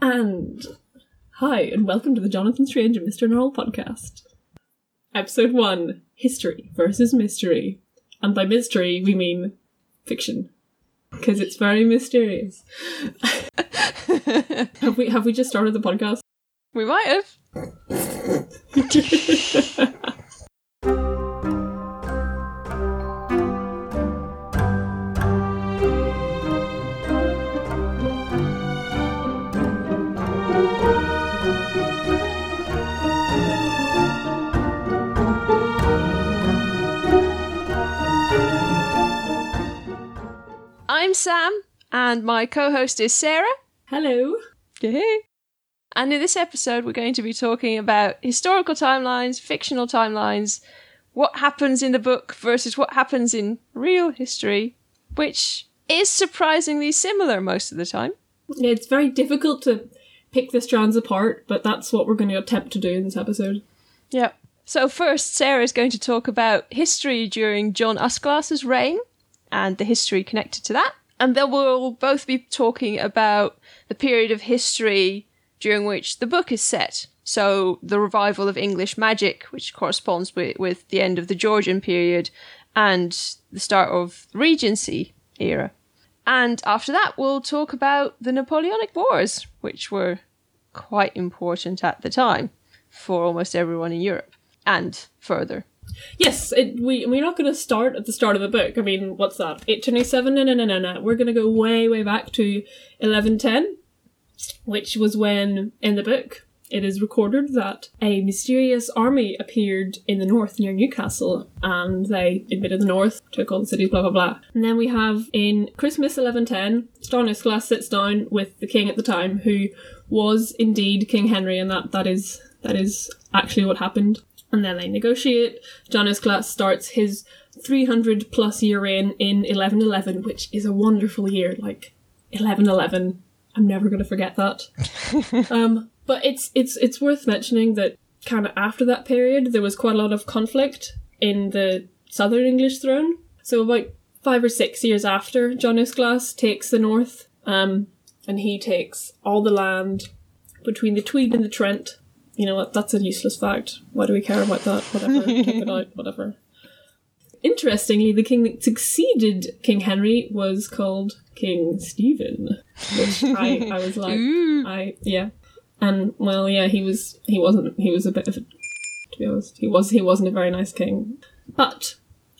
And hi, and welcome to the Jonathan Strange and Mr. Norrell podcast. Episode 1 History versus Mystery. And by mystery, we mean fiction. Because it's very mysterious. have we have we just started the podcast? We might have. I'm Sam, and my co host is Sarah. Hello. Yay. And in this episode, we're going to be talking about historical timelines, fictional timelines, what happens in the book versus what happens in real history, which is surprisingly similar most of the time. It's very difficult to pick the strands apart, but that's what we're going to attempt to do in this episode. Yep. So first, Sarah is going to talk about history during John Uskglass's reign and the history connected to that. And then we'll both be talking about the period of history during which the book is set. So the revival of English magic, which corresponds with, with the end of the Georgian period and the start of Regency era. And after that, we'll talk about the Napoleonic Wars, which were quite important at the time for almost everyone in Europe and further. Yes, it, we we're not going to start at the start of the book. I mean, what's that? Eight twenty seven? No, no, no, no, no. We're going to go way, way back to eleven ten, which was when in the book it is recorded that a mysterious army appeared in the north near Newcastle, and they invaded the north, took all the cities, blah blah blah. And then we have in Christmas eleven ten, John Uskglass sits down with the king at the time, who was indeed King Henry, and that that is that is actually what happened and then they negotiate. John Uskglass starts his 300 plus year reign in 1111, which is a wonderful year. Like 1111, I'm never going to forget that. um, but it's it's it's worth mentioning that kind of after that period, there was quite a lot of conflict in the southern English throne. So about five or six years after John Uskglass takes the north, um, and he takes all the land between the Tweed and the Trent you know what? That's a useless fact. Why do we care about that? Whatever. Take it out. Whatever. Interestingly, the king that succeeded King Henry was called King Stephen, which I, I was like, I yeah, and well, yeah, he was he wasn't he was a bit of a, to be honest, he was he wasn't a very nice king, but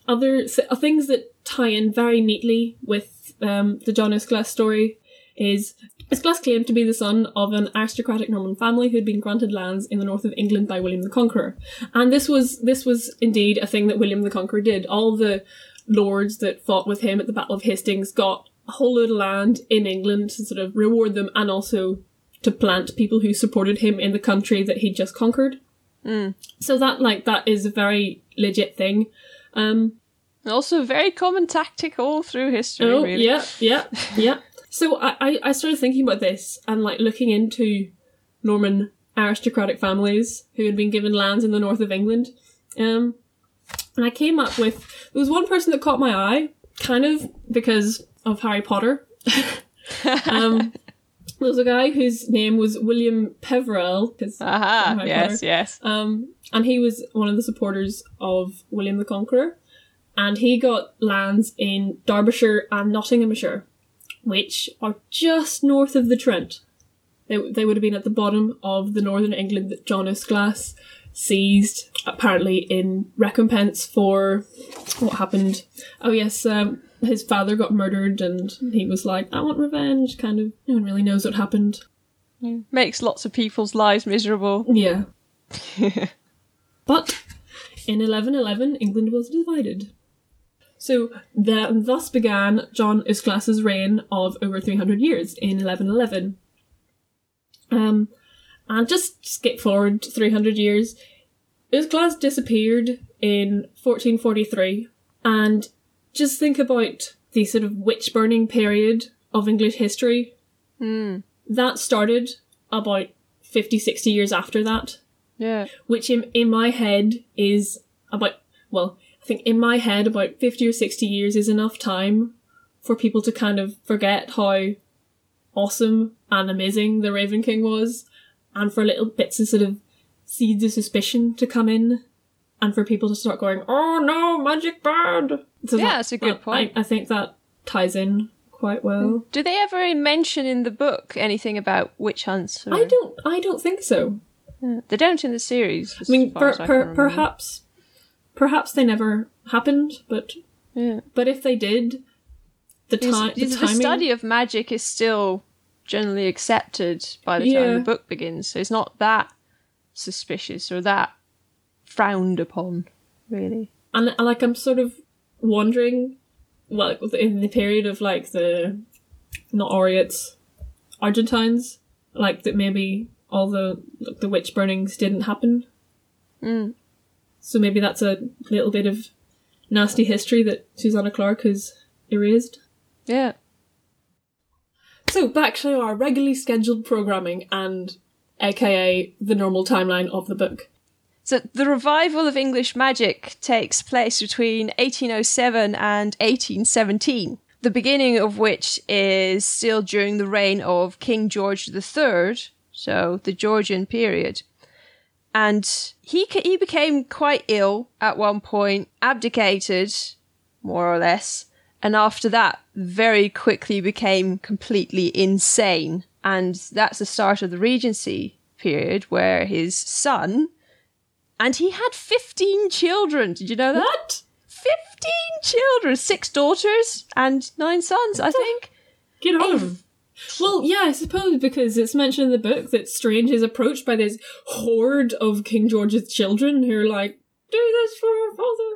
other th- things that tie in very neatly with um, the John Uskglass story is Uskglass claimed to be the son of an aristocratic Norman family who had been granted lands in the north of England by William the Conqueror. And this was this was indeed a thing that William the Conqueror did. All the lords that fought with him at the Battle of Hastings got a whole load of land in England to sort of reward them and also to plant people who supported him in the country that he'd just conquered. So that like that is a very legit thing. Um also a very common tactic all through history, Oh, really. yeah, yeah, yeah. So I, I, I started thinking about this and like looking into Norman aristocratic families who had been given lands in the north of England. Um, and I came up with there was one person that caught my eye, kind of because of Harry Potter. um, there was a guy whose name was William Peverell. 'cause Aha, yes, Potter. yes. Um, and he was one of the supporters of William the Conqueror. And he got lands in Derbyshire and Nottinghamshire, which are just north of the Trent. They, they would have been at the bottom of the northern England that John Glass seized, apparently in recompense for what happened. Oh yes, um, his father got murdered and he was like, I want revenge, kind of. No one really knows what happened. Makes lots of people's lives miserable. Yeah. but in 1111, England was divided. So the, thus began John Uskglass's reign of over 300 years in 1111. Um, and just skip forward 300 years. Isglass disappeared in 1443, and just think about the sort of witch burning period of English history. That started about 50, 60 years after that Yeah. which in, in my head is about, well, I think in my head about 50 or 60 years is enough time for people to kind of forget how awesome and amazing the Raven King was, and for little bits of sort of seeds of suspicion to come in, and for people to start going, "Oh no, magic bad." So Yeah, that- that's a good that- point. I, I think that ties in quite well. Mm. Do they ever mention in the book anything about witch hunts? or- I don't. I don't think so. They don't in the series. I mean, per, I per, perhaps, perhaps they never happened, but Yeah. but if they did, the time, the the, study of magic is still generally accepted by the time Yeah. the book begins, so it's not that suspicious or that frowned upon, really. and, like I'm sort of wondering, well, in the period of like the not Oriots, Argentines, like that maybe all the the witch burnings didn't happen. Mm. So maybe that's a little bit of nasty history that Susanna Clarke has erased. Yeah. So back to our regularly scheduled programming and aka the normal timeline of the book. So the revival of English magic takes place between 1807 and 1817, the beginning of which is still during the reign of King George III, so the Georgian period. And he he became quite ill at one point, abdicated, more or less, and after that, very quickly became completely insane. And that's the start of the Regency period, where his son, and he had 15 children. Did you know that? What? 15 children, six daughters and nine sons, I think. Get on. Well, yeah, I suppose because it's mentioned in the book that Strange is approached by this horde of King George's children who are like, "Do this for our father."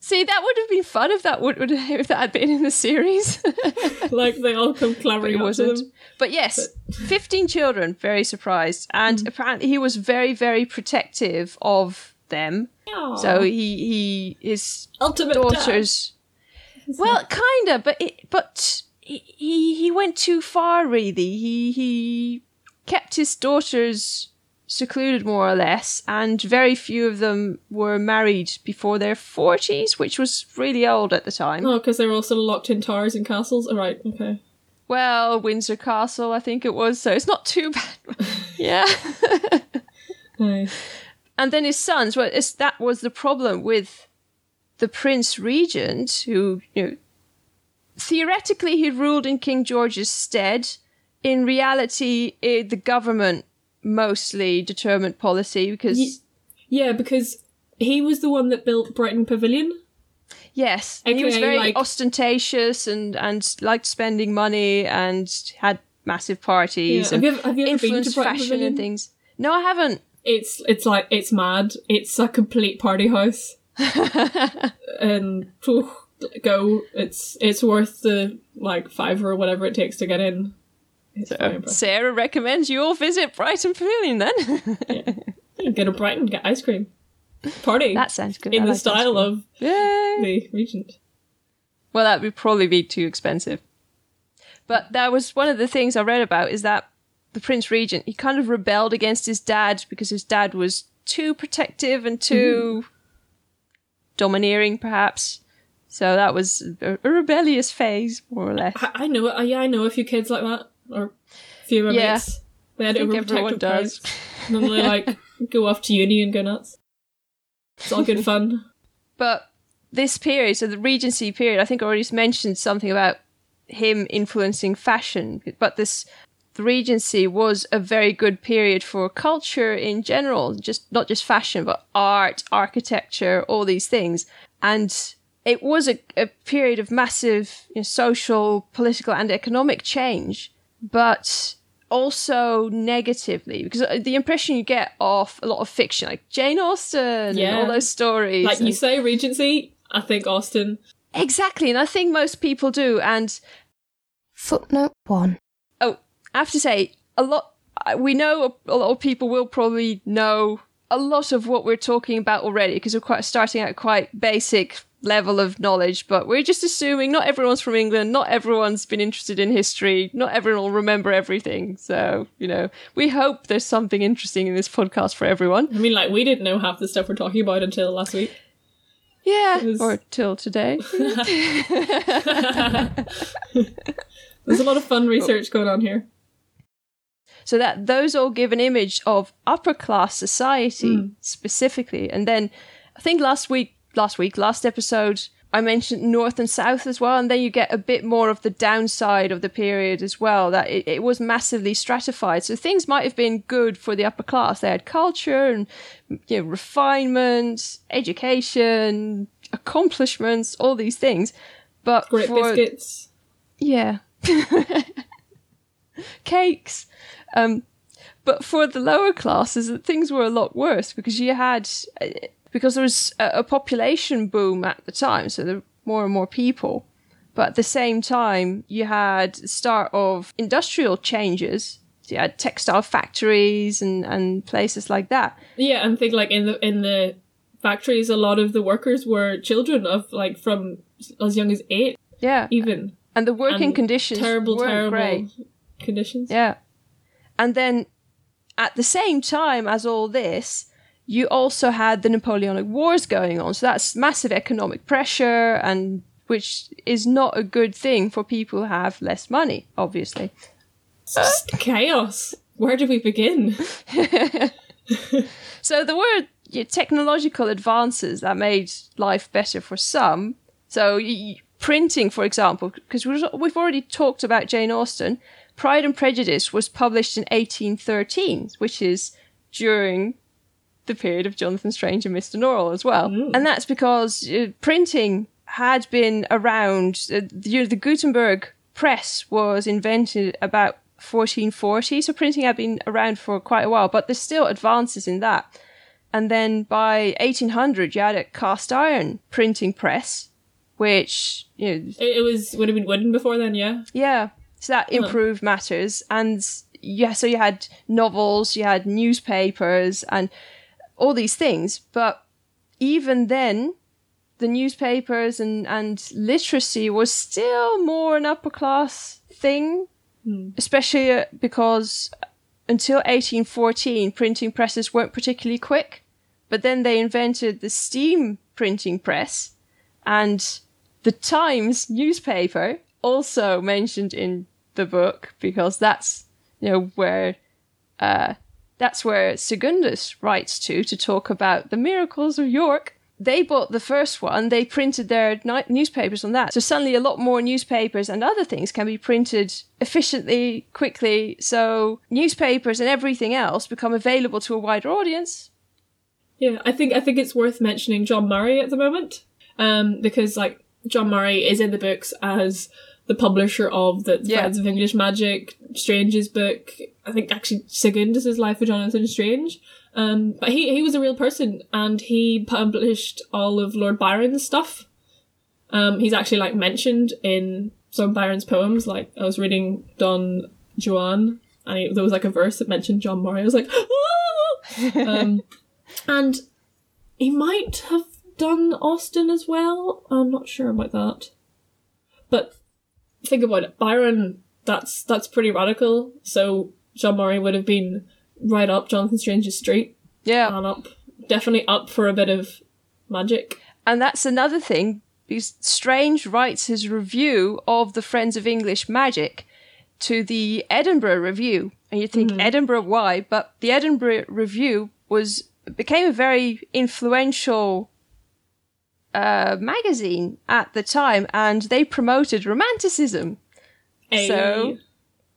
See, that would have been fun if that would, would if that had been in the series. like they all come but clamoring up wasn't. them. But yes, 15 children, very surprised. And Mm. apparently he was very, very protective of them. So he, he his ultimate daughters. Well, kinda, but it, but he he he went too far. Really, he he kept his daughters secluded more or less, and very few of them were married before their forties, which was really old at the time. Oh, because they were all sort of locked in towers and castles. All right, okay. Well, Windsor Castle, I think it was, so it's not too bad. yeah. Nice. and then his sons well it's, that was the problem with the prince regent who you know theoretically he ruled in king george's stead in reality eh, the government mostly determined policy because Ye- Yeah, because he was the one that built Brighton Pavilion. yes he was very like- ostentatious and and liked spending money and had massive Yeah. party Have and you ever, have you ever been to influenced fashion Pavilion? and things no i haven't It's it's like it's mad. It's a complete party house. and phew, go. It's it's worth the like five or whatever it takes to get in. It's very sarah recommends you all visit brighton pavilion then You Get a Brighton, get ice cream, party that sounds good in I the like style of Yay! the Regent. Well, that would probably be too expensive. But that was one of the things I read about is that the Prince Regent, he kind of rebelled against his dad because his dad was too protective and too mm-hmm. domineering, perhaps. So that was a, rebellious phase, more or less. I, I know it. Yeah, I know a few kids like that, or a few of my Yeah. mates. They had I overprotective does. parents. And then they like go off to uni and go nuts. It's all good fun. But this period, so the Regency period, I think I already mentioned something about him influencing fashion. But this, the Regency was a very good period for culture in general, just not just fashion, but art, architecture, all these things. And it was a, a period of massive you know, social, political, and economic change, but also negatively because uh, the impression you get off a lot of fiction like jane austen Yeah. and all those stories Like you say, Regency. I think Austen. Exactly, and I think most people do. And Footnote 1. oh, I have to say, a lot. We know a, a lot of people will probably know a lot of what we're talking about already because we're quite starting at quite basic level of knowledge. But we're just assuming not everyone's from England, not everyone's been interested in history, not everyone will remember everything. So you know, we hope there's something interesting in this podcast for everyone. I mean, like we didn't know half the stuff we're talking about until last week. Yeah, was- or till today. There's a lot of fun research going on here. So that those all give an image of upper class society hmm. specifically. And then I think last week, last week, last episode, I mentioned North and South as well. And then you get a bit more of the downside of the period as well, that it, it was massively stratified. So things might have been good for the upper class. They had culture and you know, refinement, education, accomplishments, all these things. But Great for, biscuits. yeah. Cakes. Um, but for the lower classes, things were a lot worse because you had, uh, because there was a, a population boom at the time, so there were more and more people. But at the same time, you had the start of industrial changes. So you had textile factories and, and places like that. Yeah, and think like in the in the factories, a lot of the workers were children of like from as young as eight, Yeah. even. And the working And conditions terrible, terrible great. conditions. Yeah. And then at the same time as all this, you also had the Napoleonic Wars going on. So that's massive economic pressure and which is not a good thing for people who have less money, obviously. Chaos. Where do we begin? So there were technological advances that made life better for some. So y- printing, for example, because we've already talked about Jane Austen. Pride and Prejudice was published in 1813, which is during the period of Jonathan Strange and Mr. Norrell as well. And that's because uh, printing had been around. Uh, the, the Gutenberg press was invented about 1440, so printing had been around for quite a while, but there's still advances in that. And then by 1800, you had a cast iron printing press, which, you know, It, it was would have been wooden before then, yeah. yeah, so that improved matters. And yeah, so you had novels, you had newspapers, and all these things. But even then, the newspapers and, and literacy was still more an upper class thing, especially uh, because until 1814, printing presses weren't particularly quick. But then they invented the steam printing press, and the Times newspaper also mentioned in the book because that's you know where uh, that's where Segundus writes to to talk about the miracles of York. They bought the first one. They printed their ni- newspapers on that. So suddenly, a lot more newspapers and other things can be printed efficiently, quickly. So newspapers and everything else become available to a wider audience. Yeah, I think I think it's worth mentioning John Murray at the moment, um, because like John Murray is in the books as the publisher of the Yeah. Threads of English Magic, Strange's book. I think actually Segundus's Life of Jonathan Strange. Um, but he he was a real person, and he published all of Lord Byron's stuff. Um, he's actually like mentioned in some of Byron's poems. Like I was reading Don Juan, and he, there was like a verse that mentioned John Murray. I was like, "Ah!" um, and he might have done Austen as well. I'm not sure about that. But think about it. Byron, that's that's pretty radical. So John Murray would have been right up Jonathan Strange's street Yeah. and up, definitely up for a bit of magic. And that's another thing, because Strange writes his review of the Friends of English Magic to the Edinburgh Review. And you think, mm-hmm. Edinburgh, why? But the Edinburgh Review was became a very influential uh, magazine at the time, and they promoted romanticism. So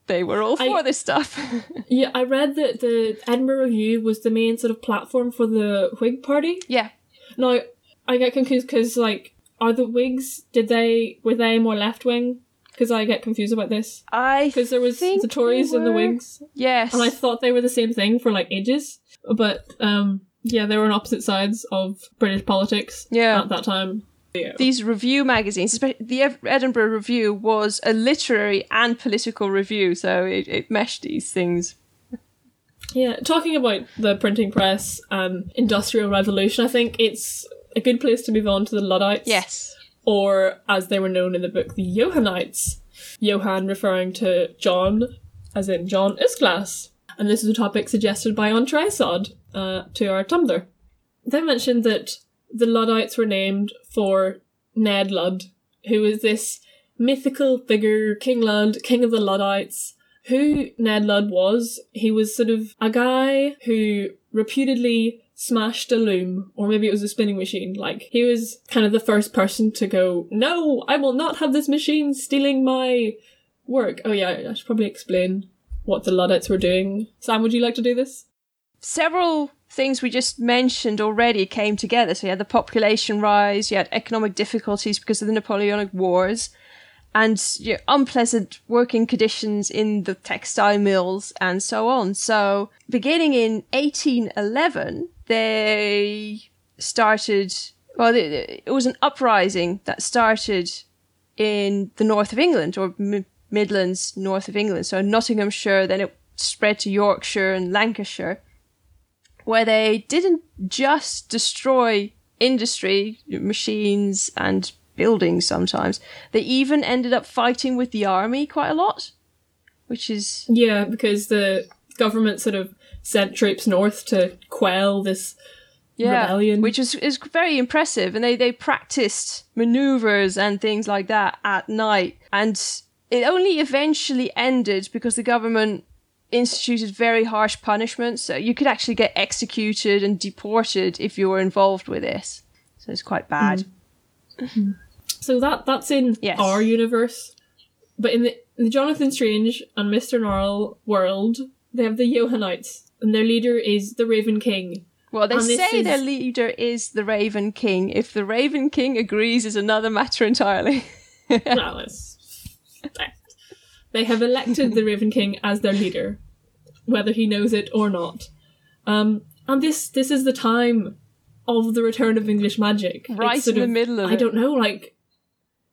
they were all for I- this stuff. yeah, I read that the Edinburgh Review was the main sort of platform for the Whig Party. yeah. Now, I get confused because, like, are the Whigs, did they, were they more left wing? Because I get confused about this. I Because there was the Tories and the. Whigs. Yes. And I thought they were the same thing for, like, ages. But, um, yeah, they were on opposite sides of British politics Yeah. at that time. Yeah. these review magazines, the Edinburgh Review was a literary and political review, so it, it meshed these things. Yeah, talking about the printing press and industrial revolution, I think it's a good place to move on to the Luddites. Yes. Or, as they were known in the book, the Johannites. Johann referring to John, as in John Uskglass. And this is a topic suggested by Ontresod uh, to our Tumblr. They mentioned that the Luddites were named for Ned Ludd, who was this mythical figure, King Lud, king of the Luddites. Who Ned Ludd was, he was sort of a guy who reputedly smashed a loom, or maybe it was a spinning machine. Like, he was kind of the first person to go, No, I will not have this machine stealing my work. Oh, yeah, I should probably explain what the Luddites were doing. Sam, would you like to do this? Several things we just mentioned already came together. So you had the population rise, you had economic difficulties because of the Napoleonic Wars, and you know, unpleasant working conditions in the textile mills and so on. So beginning in 1811, they started, well, it was an uprising that started in the north of England or Midlands, north of England. So Nottinghamshire, then it spread to Yorkshire and Lancashire, where they didn't just destroy industry, machines, and buildings sometimes. They even ended up fighting with the army quite a lot, which is. Yeah, because the government sort of sent troops north to quell this yeah, rebellion. which is is very impressive, and they they practiced maneuvers and things like that at night, and it only eventually ended because the government instituted very harsh punishments. So you could actually get executed and deported if you were involved with this. So it's quite bad. Mm. So that that's in Yes. our universe. But in the, in the Jonathan Strange and Mr. Norrell world, they have the Johannites, and their leader is the Raven King. Well, they say is- their leader is the Raven King. If the Raven King agrees, is another matter entirely. it's, they have elected the Raven King as their leader, whether he knows it or not. Um, and this this is the time of the return of English magic. Right sort in the middle of I it. don't know, like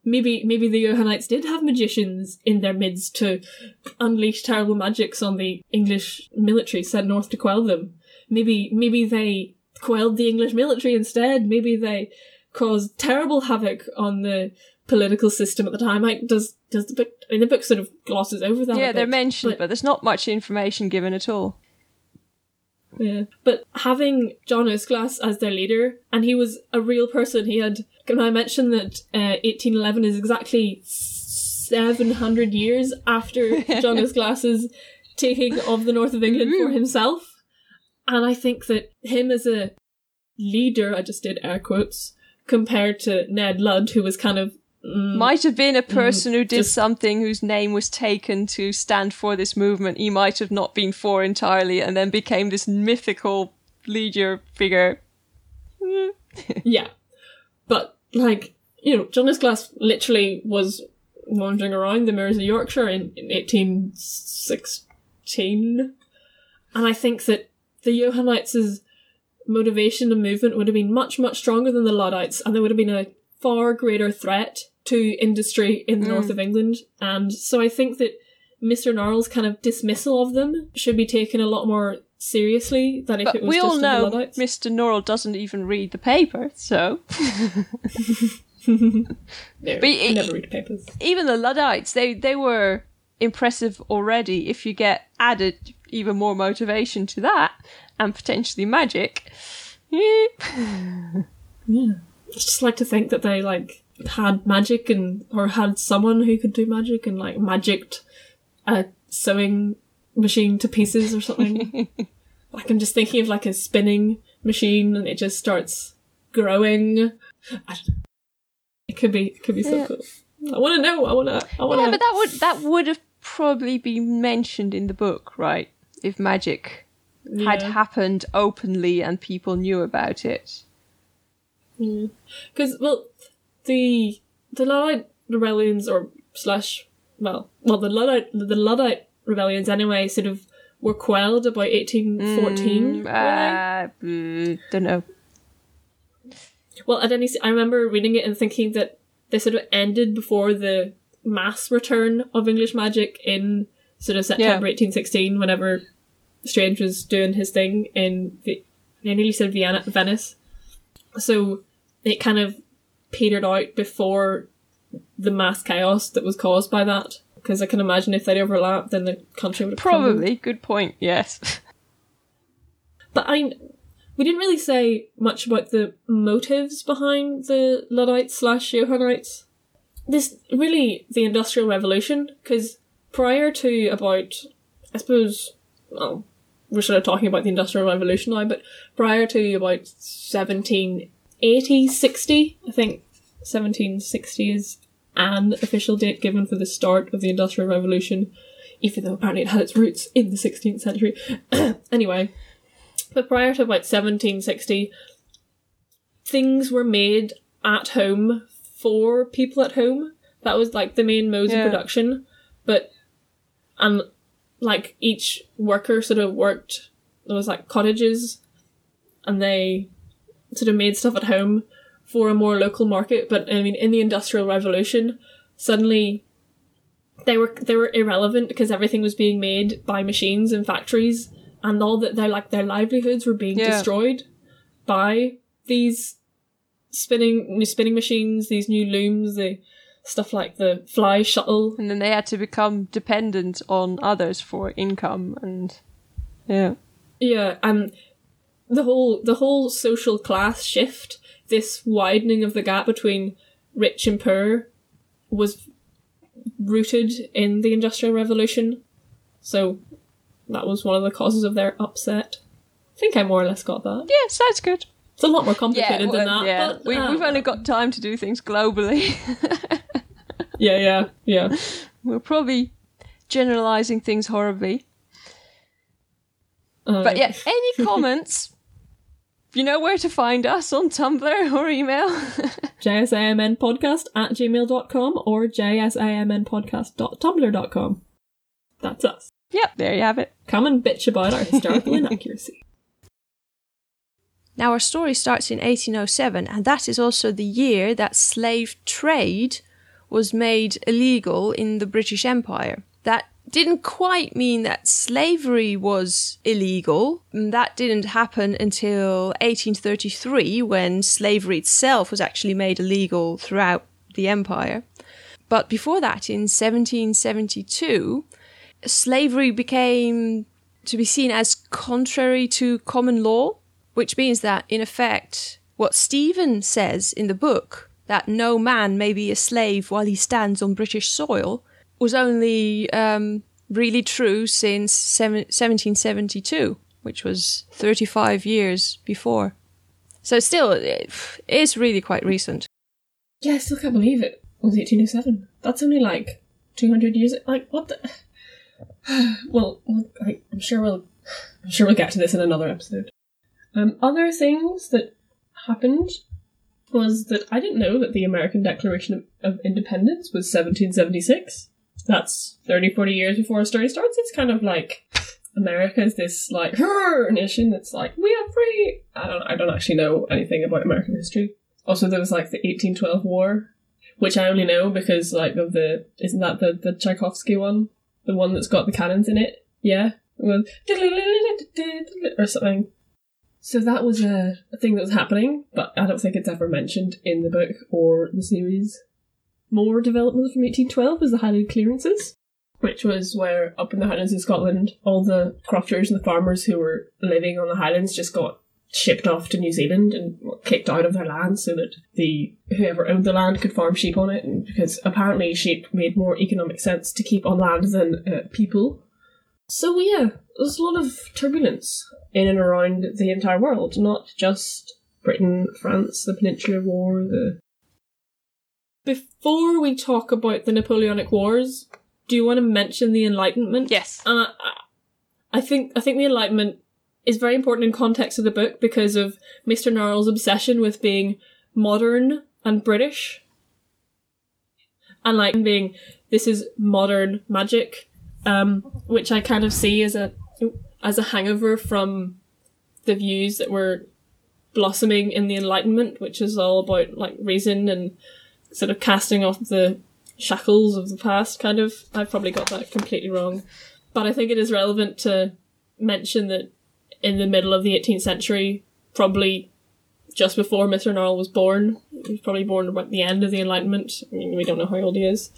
maybe maybe the Johannites did have magicians in their midst to unleash terrible magics on the English military sent north to quell them. Maybe maybe they quelled the English military instead. Maybe they caused terrible havoc on the political system at the time. Like does does the book I mean the book sort of glosses over that. yeah, they're bit, mentioned, but, there's not much information given at all. Yeah. But having John Uskglass as their leader, and he was a real person, he had. Can I mention that uh, 1811 is exactly 700 years after John Uskglass's taking of the north of England for himself? And I think that him as a leader, I just did air quotes, compared to Ned Ludd, who was kind of. Mm, Might have been a person who did just- something whose name was taken to stand for this movement. He might have not been for entirely and then became this mythical leader figure. Yeah. But, like, you know, John Glass literally was wandering around the moors of Yorkshire in, in 1816. And I think that the Johannites' motivation and movement would have been much, much stronger than the Luddites, and they would have been a far greater threat to industry in the north of England. And so I think that Mr. Norrell's kind of dismissal of them should be taken a lot more seriously than if But it was we just all know Mr. Norrell doesn't even read the paper, so No, But never read papers. even the Luddites, they, they were impressive already. If you get added even more motivation to that and potentially magic, eh, I just like to think that they like had magic and or had someone who could do magic and like magicked a sewing machine to pieces or something. like I'm just thinking of like a spinning machine and it just starts growing. I don't know. It could be it could be so Yeah. cool. I want to know. I want to. I want to. yeah, but that would that would have probably been mentioned in the book, right? If magic had happened openly and people knew about it. Because well, the the Luddite rebellions or slash well well the Luddite the Luddite rebellions anyway sort of were quelled about eighteen fourteen. Uh, don't know. Well, at any I remember reading it and thinking that they sort of ended before the mass return of English magic in sort of September 1816, whenever Strange was doing his thing in, Vi- I nearly said Vienna, Venice. So it kind of petered out before the mass chaos that was caused by that. Because I can imagine if they'd overlapped, then the country would. Probably. Good point. Yes. But I, we didn't really say much about the motives behind the Luddites slash Johannites. this really the Industrial Revolution because prior to about, I suppose, well, we're sort of talking about the Industrial Revolution now, but prior to about 1780, 60, I think 1760 is an official date given for the start of the Industrial Revolution, even though apparently it had its roots in the 16th century. anyway, but prior to about 1760, things were made at home for people at home. That was like the main modes Yeah. of production. But, and like each worker sort of worked, there was like cottages and they sort of made stuff at home for a more local market. But I mean, in the Industrial Revolution, suddenly they were they were irrelevant because everything was being made by machines and factories, and all that their like their livelihoods were being Yeah. destroyed by these spinning new spinning machines, these new looms, the stuff like the fly shuttle. And then they had to become dependent on others for income and yeah. Yeah, and the whole the whole social class shift, this widening of the gap between rich and poor, was rooted in the Industrial Revolution. So that was one of the causes of their upset. I think I more or less got that. Yeah, sounds good. It's a lot more complicated than well, that. yeah. but, we, uh, we've only got time to do things globally. yeah, yeah, yeah. We're probably generalizing things horribly. Uh, But yeah, any comments? You know where to find us on Tumblr or email. jsamnpodcast at gmail.com or jsamnpodcast.tumblr.com. That's us. yep, there you have it. Come and bitch about our historical inaccuracy. Now, our story starts in 1807, and that is also the year that slave trade was made illegal in the British Empire. That didn't quite mean that slavery was illegal. Mm, That didn't happen until 1833 when slavery itself was actually made illegal throughout the empire. But before that, in 1772, slavery became to be seen as contrary to common law, which means that, in effect, what Stephen says in the book, that no man may be a slave while he stands on British soil, was only um, really true since seven- 1772, which was 35 years before. So, still, it is really quite recent. Yeah, I still can't believe it. It was 1807. That's only like 200 years. Like, what the. well, I'm sure we'll. I'm sure we'll get to this in another episode. Um, other things that happened was that I didn't know that the American Declaration of Independence was 1776. That's 30, 40 years before a story starts. It's kind of like America is this like her nation that's like we are free. I don't. I don't actually know anything about American history. Also, there was like the 1812 War, which I only know because like of the isn't that the the Tchaikovsky one, the one that's got the cannons in it? Yeah, or something. So that was a, a thing that was happening, but I don't think it's ever mentioned in the book or the series. More developments from 1812 was the Highland clearances, which was where up in the Highlands of Scotland, all the crofters and the farmers who were living on the Highlands just got shipped off to New Zealand and kicked out of their land so that the whoever owned the land could farm sheep on it and because apparently sheep made more economic sense to keep on land than uh, people. So yeah, there's a lot of turbulence in and around the entire world, not just Britain, France, the Peninsular War, the Before we talk about the Napoleonic Wars, do you want to mention the Enlightenment? Yes. Uh, I think I think the Enlightenment is very important in context of the book because of Mr. Norrell's obsession with being modern and British. And like being this is modern magic, um, which I kind of see as a as a hangover from the views that were blossoming in the Enlightenment, which is all about like reason and sort of casting off the shackles of the past, kind of. I've probably got that completely wrong. But I think it is relevant to mention that in the middle of the 18th century, probably just before Mr. Norrell was born, he was probably born about the end of the Enlightenment. I mean, we don't know how old he is.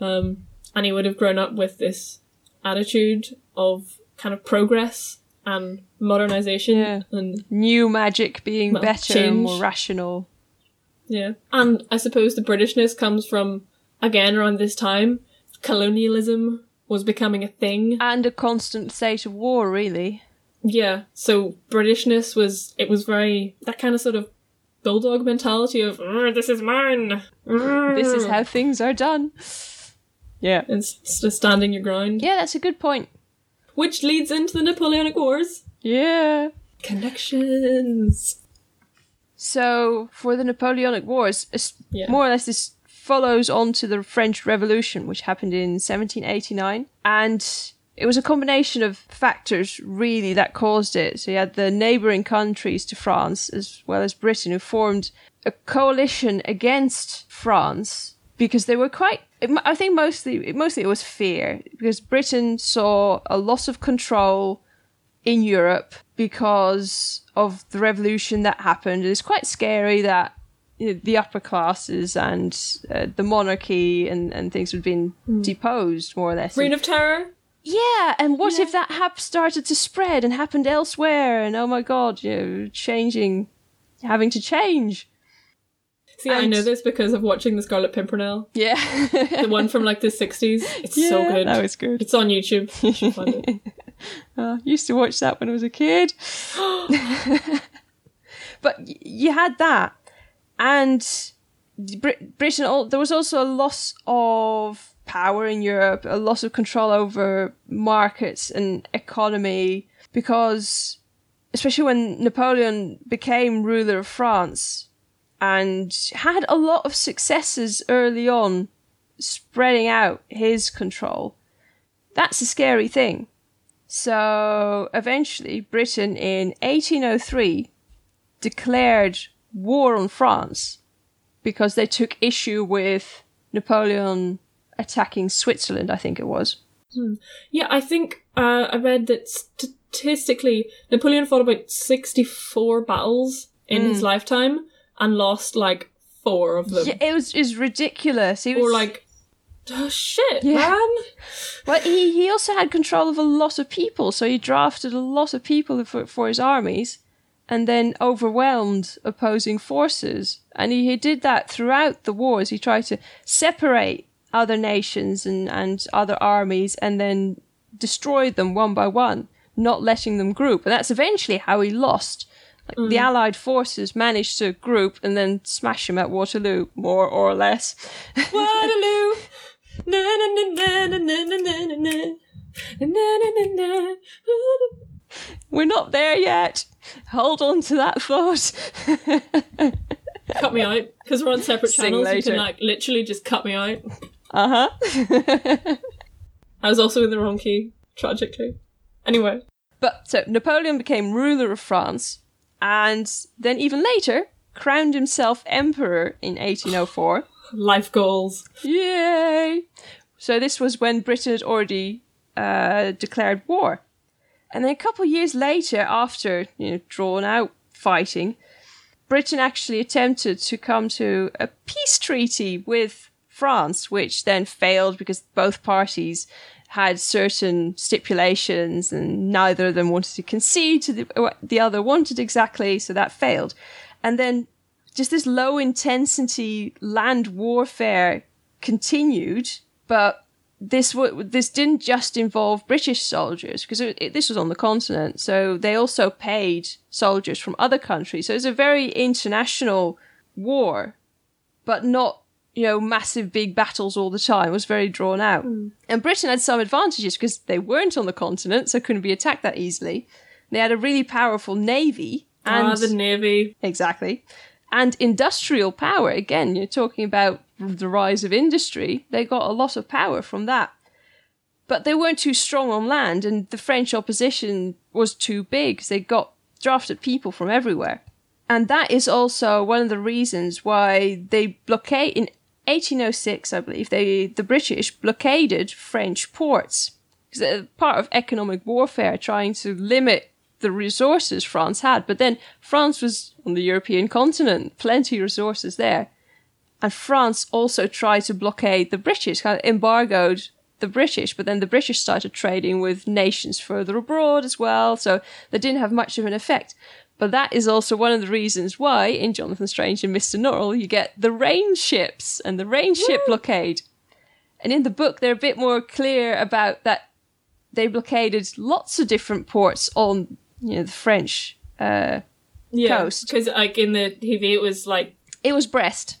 Um, and he would have grown up with this attitude of kind of progress and modernization Yeah. and New magic being Well, better and more rational. Yeah. And I suppose the Britishness comes from again around this time, colonialism was becoming a thing. And a constant state of war, really. Yeah, so Britishness was it was very that kind of sort of bulldog mentality of mm, this is mine. Mm. This is how things are done. Yeah. and standing your ground, Yeah, that's a good point. which leads into the Napoleonic Wars. Yeah. Connections. So, for the Napoleonic Wars, Yeah. more or less this follows on to the French Revolution, which happened in 1789. And it was a combination of factors, really, that caused it. So, you had the neighbouring countries to France, as well as Britain, who formed a coalition against France because they were quite. I think mostly, mostly it was fear because Britain saw a loss of control in Europe because of the revolution that happened. It's quite scary that you know, the upper classes and uh, the monarchy and, and things had been deposed, more or less. Reign of Terror. yeah, and what if that hap- started to spread and happened elsewhere? And oh my god, you know, changing, having to change. See, I know this because of watching the Scarlet Pimpernel, Yeah, the one from like the sixties. It's so good. that was good. It's on YouTube. You Uh, used to watch that when I was a kid. but you had that, and Brit- Britain. al- There was also a loss of power in Europe, a loss of control over markets and economy, because especially when Napoleon became ruler of France and had a lot of successes early on, spreading out his control. That's a scary thing. So eventually, Britain in 1803 declared war on France because they took issue with Napoleon attacking Switzerland, I think it was. Yeah, I think uh, I read that statistically Napoleon fought about sixty-four battles in his lifetime and lost like four of them. Yeah, it was is ridiculous. He was Or like, oh, shit, Yeah. man. Well, he, he also had control of a lot of people, so he drafted a lot of people for, for his armies and then overwhelmed opposing forces. And he, he did that throughout the wars. He tried to separate other nations and, and other armies and then destroyed them one by one, not letting them group. And that's eventually how he lost. Like, The mm. Allied forces managed to group and then smash him at Waterloo, more or less. Waterloo. We're not there yet. Hold on to that thought. Cut me out because we're on separate channels. You can like literally just cut me out. Uh huh. I was also in the wrong key, tragically. Anyway, But so Napoleon became ruler of France, and then even later crowned himself emperor in 1804. Life goals. Yay! So this was when Britain had already uh, declared war, and then a couple of years later, after you know drawn out fighting, Britain actually attempted to come to a peace treaty with France, which then failed because both parties had certain stipulations and neither of them wanted to concede to the, what the other wanted exactly, so that failed. And then just this low intensity land warfare continued, but this w- this didn't just involve British soldiers because it, it- this was on the continent, so they also paid soldiers from other countries. So it was a very international war, but not you know massive big battles all the time. It was very drawn out, and Britain had some advantages because they weren't on the continent, so couldn't be attacked that easily. They had a really powerful navy and ah, the navy. Exactly. And industrial power, again, you're talking about the rise of industry. They got a lot of power from that. But they weren't too strong on land, and the French opposition was too big. they got drafted people from everywhere. And that is also one of the reasons why they blockade in 1806, I believe, they the British blockaded French ports because part of economic warfare, trying to limit the resources France had. But then France was on the European continent, plenty of resources there. And France also tried to blockade the British, kind of embargoed the British, but then the British started trading with nations further abroad as well, so they didn't have much of an effect. But that is also one of the reasons why in Jonathan Strange and Mr. Norrell you get the rain ships and the rain ship blockade. And in the book, they're a bit more clear about that they blockaded lots of different ports on you know the French. Uh, yeah, Coast. because like in the TV, it was like it was Brest,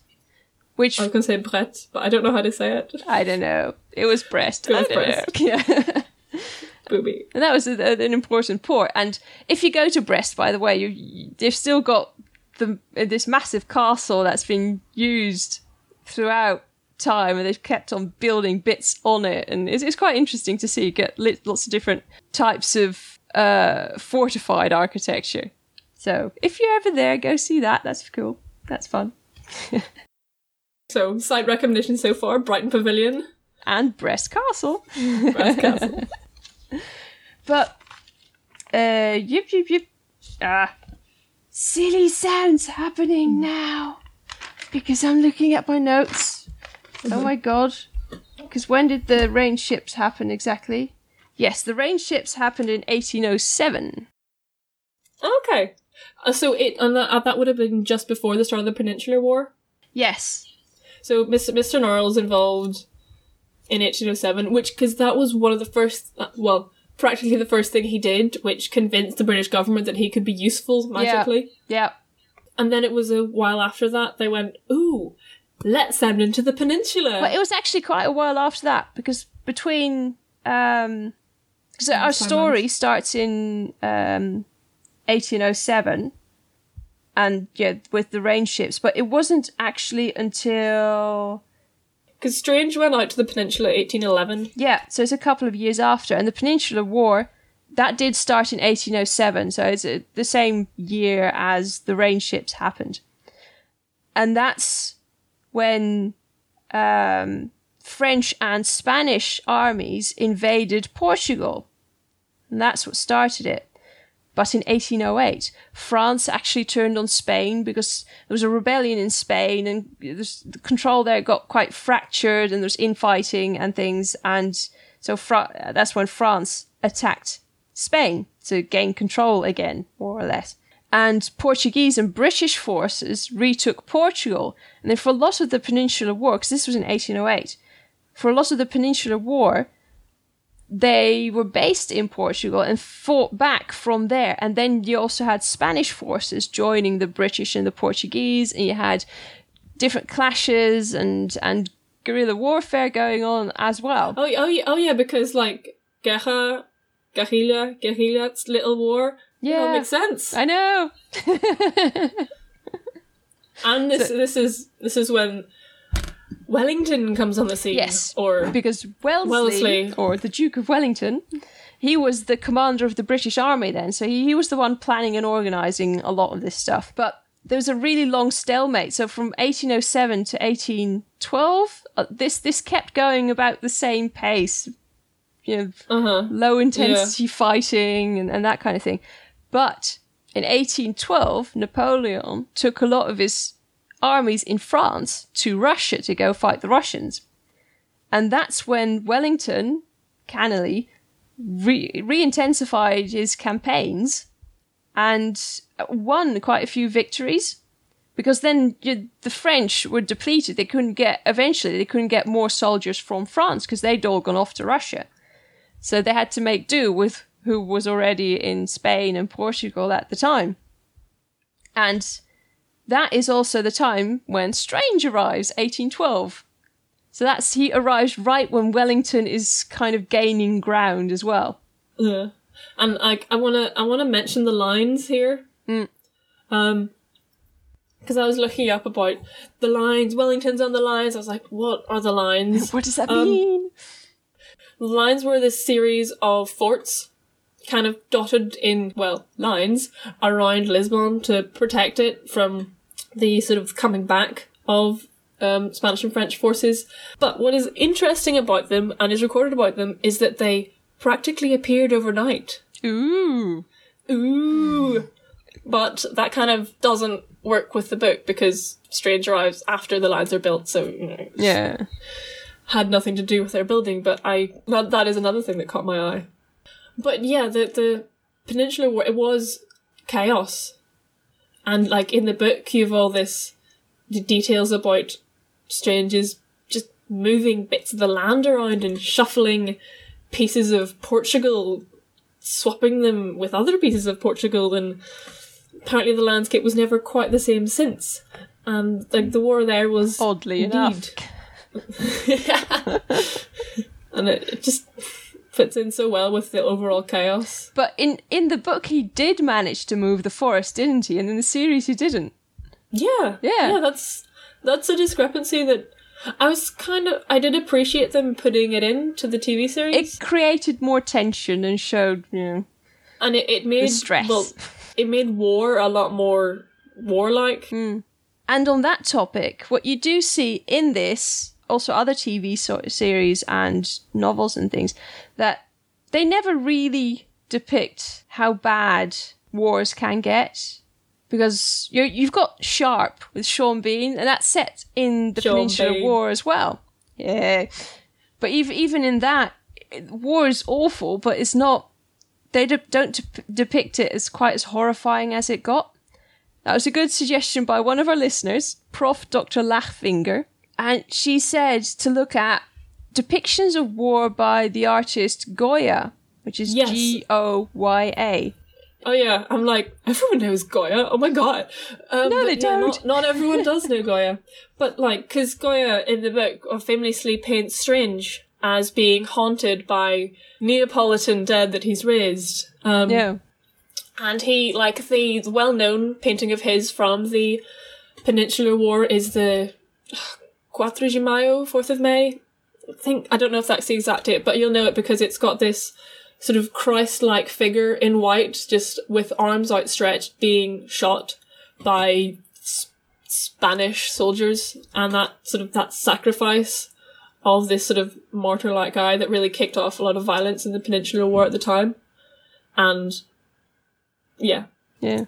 which I was gonna say Brett, but I don't know how to say it. I don't know. It was Brest. It was I don't Brest. know. Yeah. Booby. And that was a, an important port. And if you go to Brest, by the way, you, you, they've still got the this massive castle that's been used throughout time, and they've kept on building bits on it, and it's, it's quite interesting to see get lots of different types of uh, fortified architecture. So if you're ever there, go see that. That's cool. That's fun. So site recognition so far: Brighton Pavilion, And Brest Castle. Brest Castle. But uh yip yip yip ah silly sounds happening now. Because I'm looking at my notes. Oh my god. Because when did the rain ships happen exactly? Yes, the range ships happened in 1807. Okay. Uh, so it and that, uh, that would have been just before the start of the Peninsular War. Yes. So Mr. Mr. Norrell's involved in 1807, which because that was one of the first, uh, well, practically the first thing he did, which convinced the British government that he could be useful magically. Yeah. And then it was a while after that they went, ooh, let's send him to the peninsula. It was actually quite a while after that because between um because our story starts in um 1807 and yeah with the rain ships but it wasn't actually until Because Strange went out to the peninsula 1811. yeah so it's a couple of years after and the peninsular war that did start in 1807 so it's uh, the same year as the rain ships happened and that's when um, French and Spanish armies invaded Portugal. And that's what started it. But in 1808, France actually turned on Spain because there was a rebellion in Spain and the control there got quite fractured and there's infighting and things. And so Fra- that's when France attacked Spain to gain control again, more or less and Portuguese and British forces retook Portugal. And then for a lot of the Peninsular War, because this was in 1808, for a lot of the Peninsular War, they were based in Portugal and fought back from there. And then you also had Spanish forces joining the British and the Portuguese, and you had different clashes and and guerrilla warfare going on as well. Oh, oh, yeah, oh yeah, because like guerra, guerrilla, guerrilla, it's little war. Yeah, Yeah. makes sense. I know. And this this is this is when Wellington comes on the scene. Yes. or because Wellesley, Wellesley. or the Duke of Wellington, he was the commander of the British Army then, so he, he was the one planning and organising a lot of this stuff. But there was a really long stalemate. So from 1807 to 1812, uh, this this kept going about the same pace. You know, uh huh. low intensity fighting and, and that kind of thing. But in 1812, Napoleon took a lot of his armies in France to Russia to go fight the Russians. And that's when Wellington, cannily, re- intensified his campaigns and won quite a few victories. Because then you, the French were depleted. They couldn't get, eventually, they couldn't get more soldiers from France because they'd all gone off to Russia. So they had to make do with who was already in Spain and Portugal at the time. And that is also the time when Strange arrives, 1812. So that's he arrives right when Wellington is kind of gaining ground as well. Yeah. And like I wanna I wanna mention the lines here. Mm. Um because I was looking up about the lines, Wellington's on the lines. I was like, what are the lines? What does that Um, mean? The lines were this series of forts, kind of dotted in, well, lines around Lisbon to protect it from the sort of coming back of um, Spanish and French forces. But what is interesting about them and is recorded about them is that they practically appeared overnight. Ooh. Ooh. But that kind of doesn't work with the book because Strange arrives after the lines are built, so you know, Yeah. had nothing to do with their building, but I that, that is another thing that caught my eye. But yeah, the the Peninsular War it was chaos, and like in the book, you have all this the details about strangers just moving bits of the land around and shuffling pieces of Portugal, swapping them with other pieces of Portugal, and apparently the landscape was never quite the same since. And like the war there was Oddly indeed, enough. and it, it just fits in so well with the overall chaos. But in in the book, he did manage to move the forest, didn't he? And in the series, he didn't. Yeah, Yeah. yeah. That's that's a discrepancy that I was kind of I did appreciate them putting it into the TV series, It created more tension and showed, you know, and it, it made stress. well, it made war a lot more warlike. Hmm. And on that topic, what you do see in this, also other TV so- series and novels and things, that they never really depict how bad wars can get. Because you you've got Sharpe with Sean Bean, and that's set in the Sean Peninsular Bean. War as well. Yeah. But even, even in that, war is awful, but it's not. They de- don't dep- depict it as quite as horrifying as it got. That was a good suggestion by one of our listeners, Prof. Dr. Lachfinger. And she said to look at depictions of war by the artist Goya, which is Yes. G O Y A. Oh yeah, I'm like everyone knows Goya. Oh my god. Um, No, they don't. Not, not everyone does know Goya, but like because Goya in the book famously paints Strange as being haunted by Neapolitan dead that he's raised. Um, Yeah. And he, like, the, the well known painting of his from the Peninsular War is the Quattro de Mayo, 4th of May. I think, I don't know if that's the exact date, but you'll know it because it's got this sort of Christ like figure in white, just with arms outstretched, being shot by S- Spanish soldiers, and that sort of that sacrifice of this sort of martyr like guy that really kicked off a lot of violence in the Peninsular War at the time. And yeah, Yeah.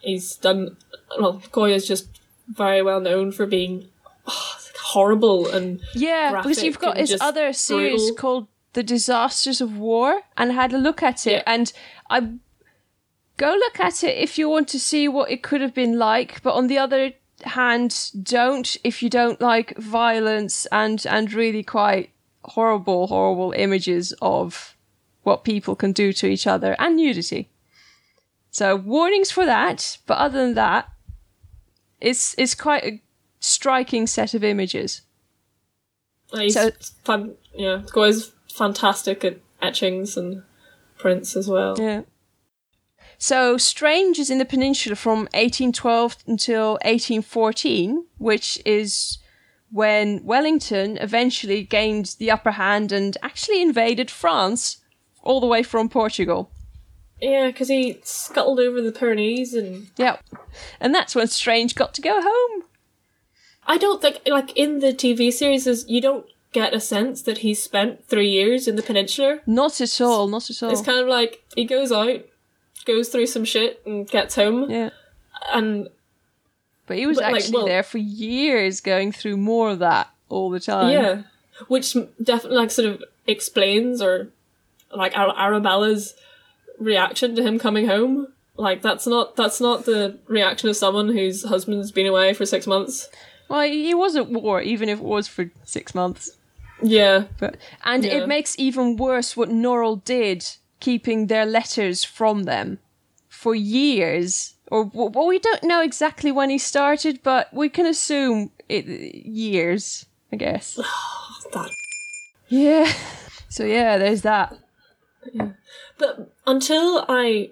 he's done. Well, Goya's just very well known for being horrible and Yeah, because you've got his other series brutal. called The Disasters of War, and I had a look at it, Yeah. and I go look at it if you want to see what it could have been like, but on the other hand, don't if you don't like violence and and really quite horrible, horrible images of what people can do to each other and nudity. So warnings for that, but other than that, it's it's quite a striking set of images. uh, he's So- fan, yeah, fantastic at etchings and prints as well. Yeah. So Strange is in the peninsula from 1812 until 1814, which is when Wellington eventually gained the upper hand and actually invaded France all the way from Portugal. Yeah, because he scuttled over the Pyrenees, and Yeah. And that's when Strange got to go home. I don't think like in the TV series, is you don't get a sense that he spent three years in the Peninsula. Not at all, not at all. It's kind of like he goes out, goes through some shit, and gets home, yeah. and But he was But, like, actually well- there for years going through more of that all the time. Yeah, which definitely like sort of explains or like Ar- Arabella's reaction to him coming home. Like that's not that's not the reaction of someone whose husband's been away for six months. Well, he was at war, even if it was for six months. Yeah, But and Yeah. it makes even worse what Norrell did, keeping their letters from them for years. Or well, we don't know exactly when he started, but we can assume it years, I guess. that. Yeah. So yeah, there's that. Yeah. But until I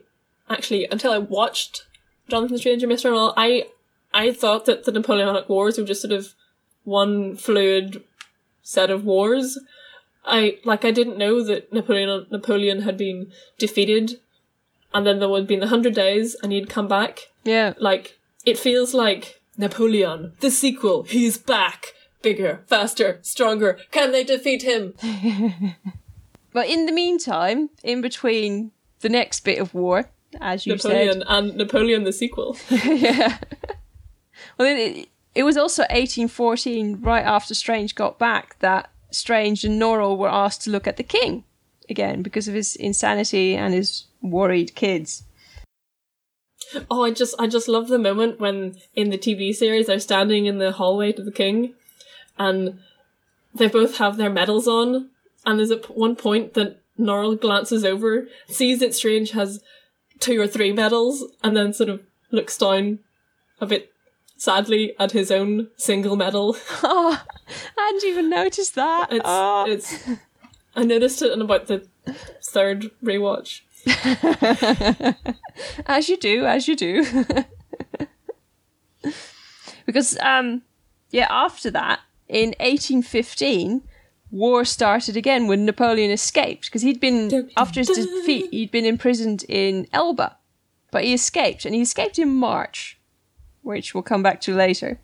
actually until I watched Jonathan Strange and Mr. Norrell, I I thought that the Napoleonic Wars were just sort of one fluid set of wars. I like I didn't know that Napoleon Napoleon had been defeated and then there would been the hundred days and he'd come back. Yeah. Like it feels like Napoleon, the sequel, he's back. Bigger, faster, stronger. Can they defeat him? But in the meantime, in between the next bit of war, as you Napoleon said, and Napoleon the sequel. yeah. Well, it, it was also 1814, right after Strange got back, that Strange and Norrell were asked to look at the king again because of his insanity and his worried kids. Oh, I just I just love the moment when in the TV series they're standing in the hallway to the king, and they both have their medals on, and there's at one point that Norrell glances over, sees that Strange has two or three medals, and then sort of looks down a bit sadly at his own single medal. Oh, I hadn't even noticed that. It's Oh. it's I noticed it in about the third rewatch. As you do, as you do. because, um, yeah, after that, in 1815, war started again when Napoleon escaped. Because he'd been, after his defeat, he'd been imprisoned in Elba. But he escaped, and he escaped in March, which we'll come back to later.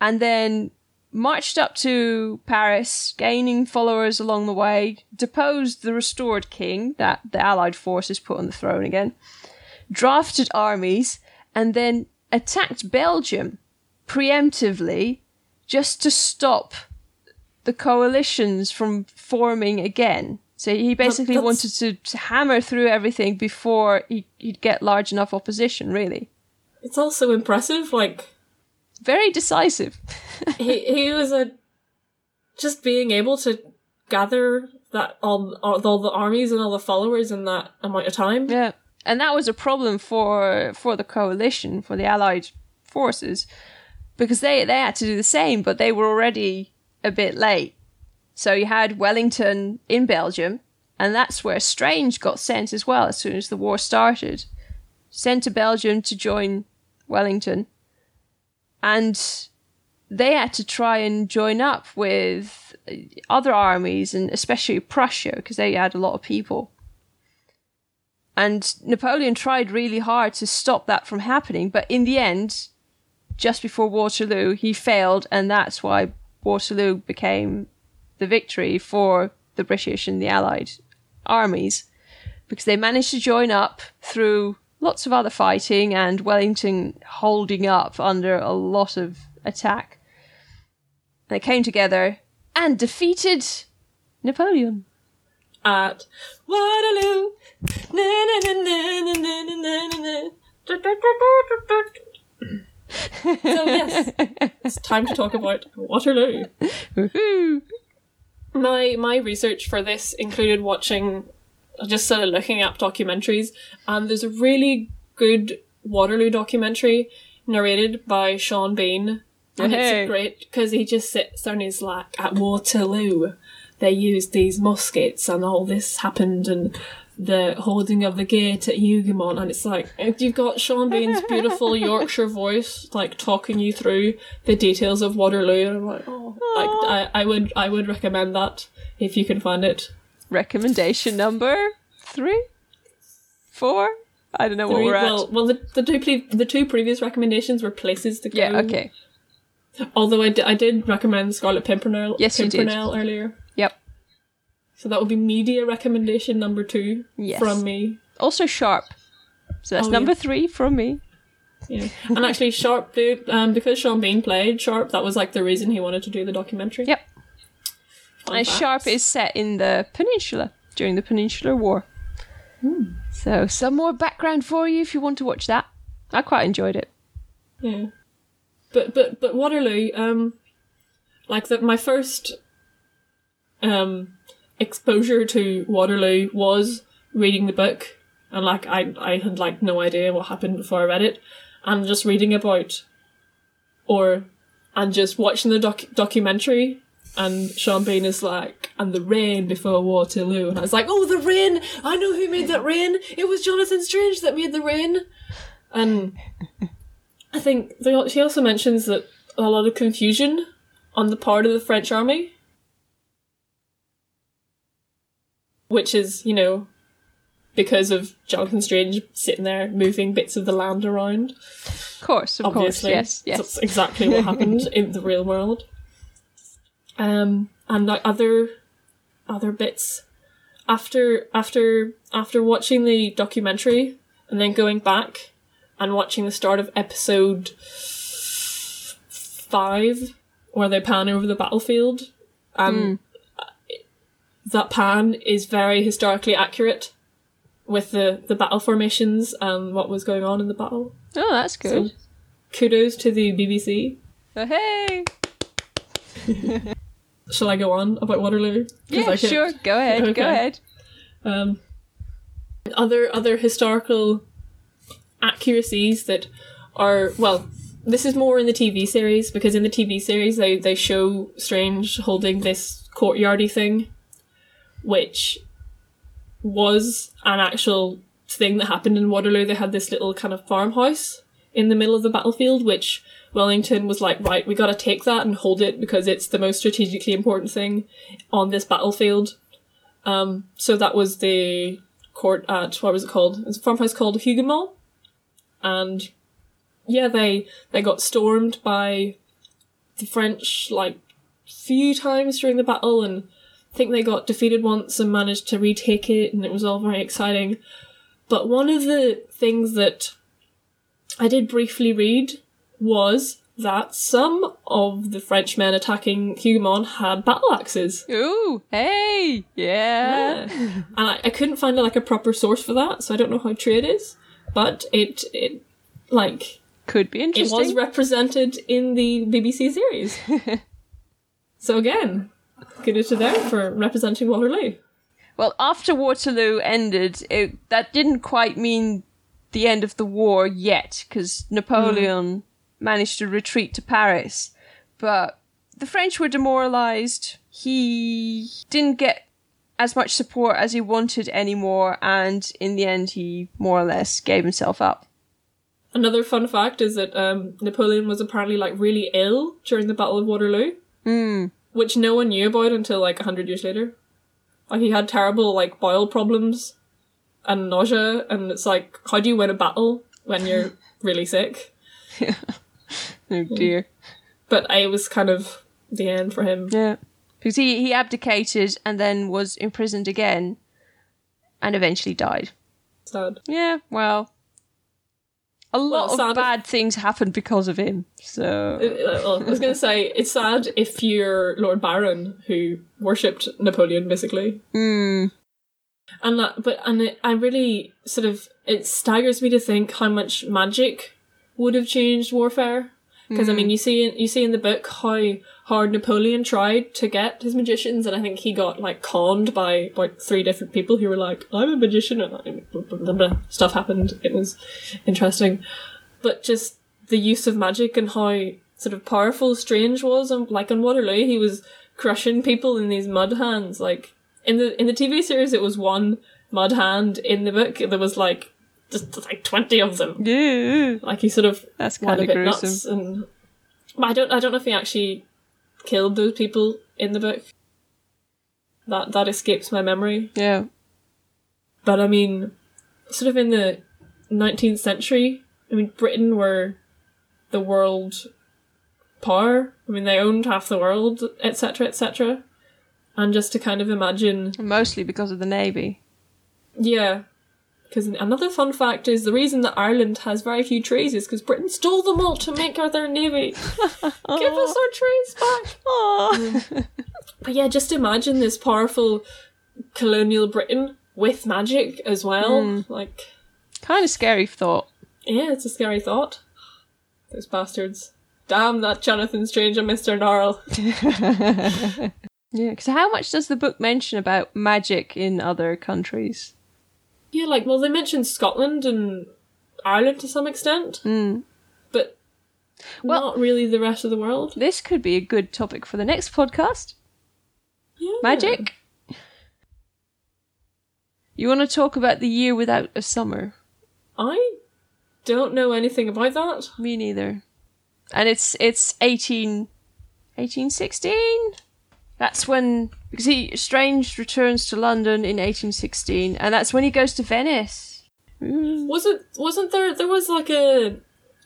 And then marched up to Paris, gaining followers along the way, deposed the restored king that the Allied forces put on the throne again, drafted armies, and then attacked Belgium preemptively just to stop the coalitions from forming again. So he basically wanted to, to hammer through everything before he, he'd get large enough opposition, really. It's also impressive, like Very decisive. he he was a just being able to gather that all, all all the armies and all the followers in that amount of time. Yeah, and that was a problem for for the coalition, for the Allied forces, because they they had to do the same, but they were already a bit late. So you had Wellington in Belgium, and that's where Strange got sent as well as soon as the war started. Sent to Belgium to join Wellington, and they had to try and join up with other armies, and especially Prussia, because they had a lot of people. And Napoleon tried really hard to stop that from happening, but in the end, just before Waterloo, he failed, and that's why Waterloo became the victory for the British and the Allied armies, because they managed to join up through lots of other fighting and Wellington holding up under a lot of attack. They came together and defeated Napoleon. At Waterloo. so yes, it's time to talk about Waterloo. Woo-hoo. My my research for this included watching just sort of looking up documentaries, and there's a really good Waterloo documentary narrated by Sean Bean, and Hey. it's great because he just sits there and he's like, "At Waterloo, they used these muskets, and all this happened, and." The holding of the gate at Hougoumont, and it's like you've got Sean Bean's beautiful Yorkshire voice, like talking you through the details of Waterloo, and I'm like, oh, like I, I would, I would recommend that if you can find it. Recommendation number three? Four? I don't know what we're at. well, well, the, the two ple- the two previous recommendations were places to go. yeah, okay. Although I did, I did recommend Scarlet Pimpernel. Yes, you did. Pimpernel earlier. Yep. So that would be media recommendation number two Yes. from me. Also Sharpe. So that's Oh, number yeah. three from me. Yeah, and actually, Sharpe, dude, um, because Sean Bean played Sharpe, that was like the reason he wanted to do the documentary. Yep. Fun and facts. Sharpe is set in the Peninsula during the Peninsular War. Hmm. So some more background for you if you want to watch that. I quite enjoyed it. Yeah. But but but Waterloo, um like the, my first um exposure to Waterloo was reading the book and like I I had like no idea what happened before I read it and just reading about or and just watching the doc- documentary and Sean Bean is like, and the rain before Waterloo. And I was like, oh, the rain! I know who made that rain! It was Jonathan Strange that made the rain! And I think they, she also mentions that a lot of confusion on the part of the French army, which is, you know, because of Jonathan Strange sitting there moving bits of the land around. Of course, of Obviously, course. Yes, yes. that's exactly what happened in the real world. Um, and like other other bits after after after watching the documentary and then going back and watching the start of episode five where they pan over the battlefield and that pan is very historically accurate with the the battle formations and what was going on in the battle Oh, that's good. kudos to the BBC. Oh, hey! shall I go on about Waterloo? Yeah, I sure. Go ahead. Go ahead. um, other other historical accuracies that are well this is more in the TV series because in the TV series they, they show Strange holding this courtyardy thing which was an actual thing that happened in Waterloo. They had this little kind of farmhouse in the middle of the battlefield which Wellington was like, right, we gotta take that and hold it because it's the most strategically important thing on this battlefield. Um, so that was the court at what was it called? It's a farmhouse called Huguenot, and yeah, they they got stormed by the French like few times during the battle, and I think they got defeated once and managed to retake it, and it was all very exciting. But one of the things that I did briefly read was that some of the Frenchmen attacking Hougoumont had battle axes. Ooh, hey, yeah. Yeah. and I, I couldn't find like a proper source for that, so I don't know how true it is. But it it like Could be interesting. it was represented in the BBC series. so again, kudos to them for representing Waterloo. Well, after Waterloo ended, it, that didn't quite mean the end of the war yet, because hmm. Napoleon managed to retreat to Paris. But the French were demoralized. He didn't get as much support as he wanted anymore, and in the end, he more or less gave himself up. Another fun fact is that um, Napoleon was apparently like really ill during the Battle of Waterloo, Hmm. which no one knew about until like a hundred years later. Like he had terrible like bowel problems and nausea, and it's like, how do you win a battle when you're really sick? Oh dear. But I was kind of the end for him. Yeah. Because he, he abdicated and then was imprisoned again and eventually died. Sad. Yeah, well. A lot sad of if- bad things happened because of him. So Uh, I was going to say it's sad if you're Lord Byron who worshipped Napoleon, basically. mm, And that, but and it, I really sort of it staggers me to think how much magic would have changed warfare. Because I mean, hmm. you see, you see in the book how hard Napoleon tried to get his magicians, and I think he got like conned by like three different people who were like, "I'm a magician," and I- blah, blah, blah, stuff happened. It was interesting, but just the use of magic and how sort of powerful Strange was, and like on Waterloo, he was crushing people in these mud hands. Like in the in the TV series, it was one mud hand. In the book, there was like just like twenty of them. yeah, Like he sort of that's kind of bit gruesome. nuts, and but I don't I don't know if he actually killed those people in the book. That that escapes my memory. Yeah, But I mean, sort of in the 19th century, I mean, Britain were the world power. I mean, they owned half the world, etc., etc. And just to kind of imagine, mostly because of the navy. yeah. Because another fun fact is the reason that Ireland has very few trees is because Britain stole them all to make our their navy. Give us our trees back. Oh, But yeah, just imagine this powerful colonial Britain with magic as well. Hmm. Like, kind of scary thought. Yeah, it's a scary thought. Those bastards. Damn that Jonathan Strange and Mr. Norrell. Yeah, because how much does the book mention about magic in other countries? Yeah, like, well, they mentioned Scotland and Ireland to some extent, Mm. but Well- not really the rest of the world. This could be a good topic for the next podcast. Yeah. Magic. You want to talk about the year without a summer? I don't know anything about that. Me neither. And it's it's 18 1816. That's when because he Strange returns to London in 1816 and that's when he goes to Venice. Mm. Ooh. Was it, wasn't there, there was like a,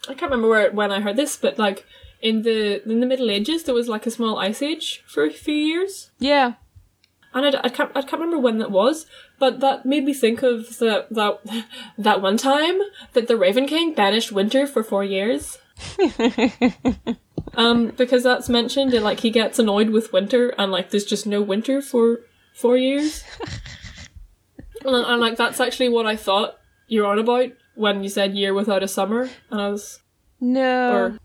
I can't remember where, when I heard this, but like, in the, in the Middle Ages, there was like a small ice age for a few years. Yeah. And I, d- I can't I can't remember when that was, but that made me think of the, that that one time that the Raven King banished winter for four years. um, because that's mentioned, and like he gets annoyed with winter, and like there's just no winter for four years. and, and like that's actually what I thought you're on about when you said year without a summer, and I was No. or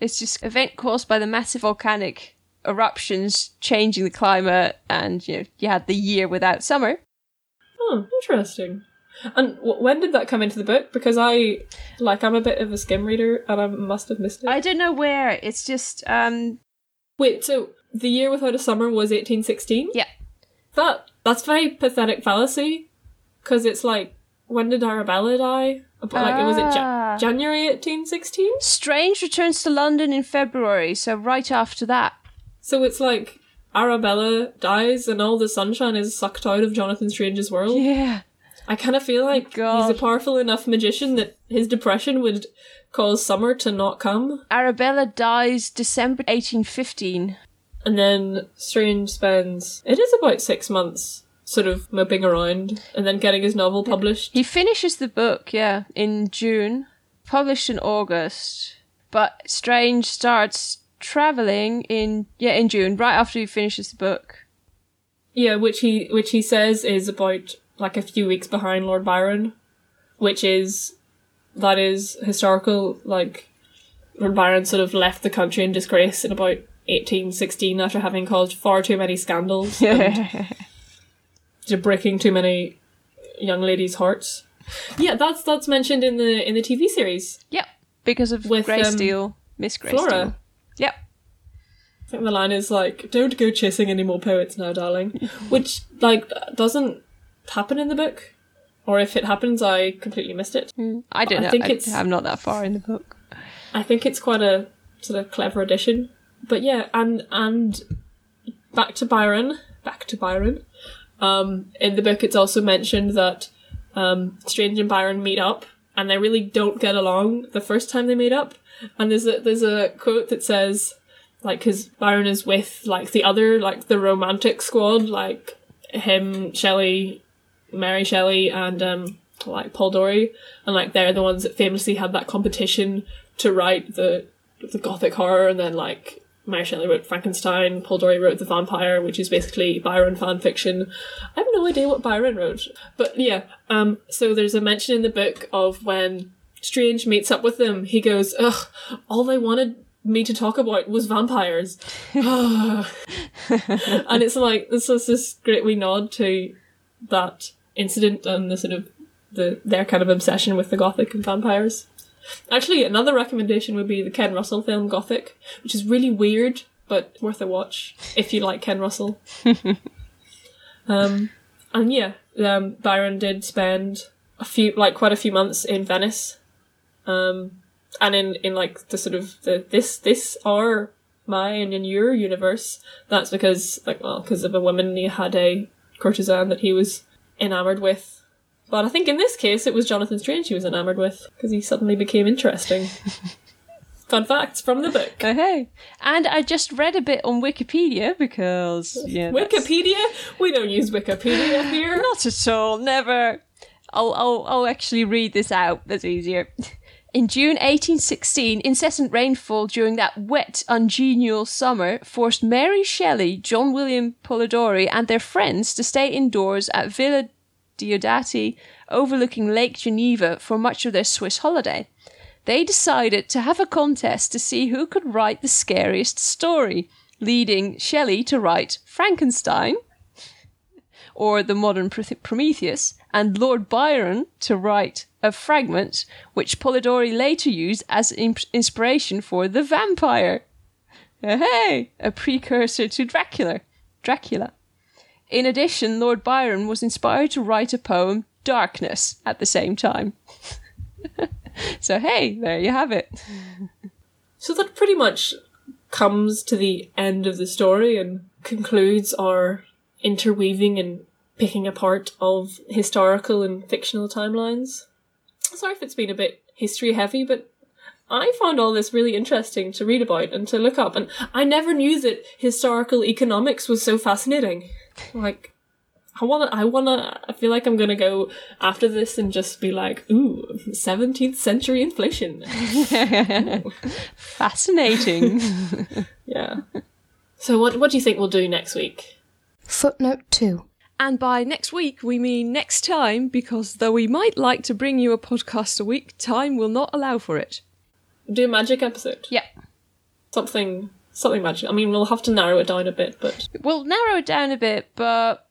It's just event caused by the massive volcanic eruptions changing the climate, and you know you had the year without summer. Oh, interesting. And w- when did that come into the book? Because I, like, I'm a bit of a skim reader, and I must have missed it. I don't know where. It's just um Wait, so the year without a summer was 1816? yeah. That that's very pathetic fallacy, because it's like, when did Arabella die? About, like, was it Ah. ja- January 1816? Strange returns to London in February, so right after that. So it's like Arabella dies, and all the sunshine is sucked out of Jonathan Strange's world. Yeah. I kind of feel like God. he's a powerful enough magician that his depression would cause summer to not come. Arabella dies December 1815. And then Strange spends, it is about six months sort of moping around and then getting his novel published. He finishes the book, yeah, in June, published in August. But Strange starts traveling in yeah, in June, right after he finishes the book. Yeah, which he which he says is about like a few weeks behind Lord Byron, which is that is historical. Like Lord Byron sort of left the country in disgrace in about eighteen sixteen after having caused far too many scandals and to breaking too many young ladies' hearts. Yeah, that's that's mentioned in the in the TV series. Yep. Because of With, Grace um, Steele. Miss Grace Flora. Steele. Yep. I think the line is like, "Don't go chasing any more poets now, darling," which like doesn't happen in the book, or if it happens, I completely missed it. I don't I know. think I, it's- I'm not that far in the book. I think it's quite a sort of clever addition. But yeah, and and back to Byron, back to Byron. Um, in the book, it's also mentioned that um, Strange and Byron meet up, and they really don't get along the first time they meet up. And there's a there's a quote that says, like, because Byron is with like the other like the romantic squad, like him, Shelley, Mary Shelley, and um, like Polidori, and like they're the ones that famously had that competition to write the the gothic horror, and then like Mary Shelley wrote Frankenstein, Polidori wrote The Vampire, which is basically Byron fan fiction. I have no idea what Byron wrote, but yeah. Um, so there's a mention in the book of when Strange meets up with them. He goes, "Ugh, all they wanted." Me to talk about was vampires, and it's like this was this great wee nod to that incident and the sort of the their kind of obsession with the gothic and vampires. Actually, another recommendation would be the Ken Russell film Gothic, which is really weird but worth a watch if you like Ken Russell. um, and yeah, um, Byron did spend a few, like quite a few months in Venice, um, and in in like the sort of the this this our my and in your universe. That's because like well, because of a woman he had a courtesan that he was enamored with. But I think in this case it was Jonathan Strange he was enamored with because he suddenly became interesting. Fun facts from the book. Oh, hey. And I just read a bit on Wikipedia because yeah, that's- Wikipedia? We don't use Wikipedia here. Not at all. Never. I'll, I'll, I'll actually read this out. That's easier. In June 1816, incessant rainfall during that wet, ungenial summer forced Mary Shelley, John William Polidori, and their friends to stay indoors at Villa Diodati, overlooking Lake Geneva, for much of their Swiss holiday. They decided to have a contest to see who could write the scariest story, leading Shelley to write Frankenstein, or the modern Prometheus, and Lord Byron to write a fragment which Polidori later used as in- inspiration for The Vampire. Hey, a precursor to Dracula. Dracula. In addition, Lord Byron was inspired to write a poem, Darkness, at the same time. so, hey, there you have it. So that pretty much comes to the end of the story and concludes our interweaving and picking apart of historical and fictional timelines. Sorry if it's been a bit history heavy, but I found all this really interesting to read about and to look up, and I never knew that historical economics was so fascinating. Like, I wanna, I wanna, I feel like I'm gonna go after this and just be like, ooh, 17th century inflation. Fascinating. Yeah. So what what do you think we'll do next week? Footnote 2. And by next week, we mean next time, because though we might like to bring you a podcast a week, time will not allow for it. Do a magic episode. yeah. Something something magic. I mean, we'll have to narrow it down a bit, but We'll narrow it down a bit, but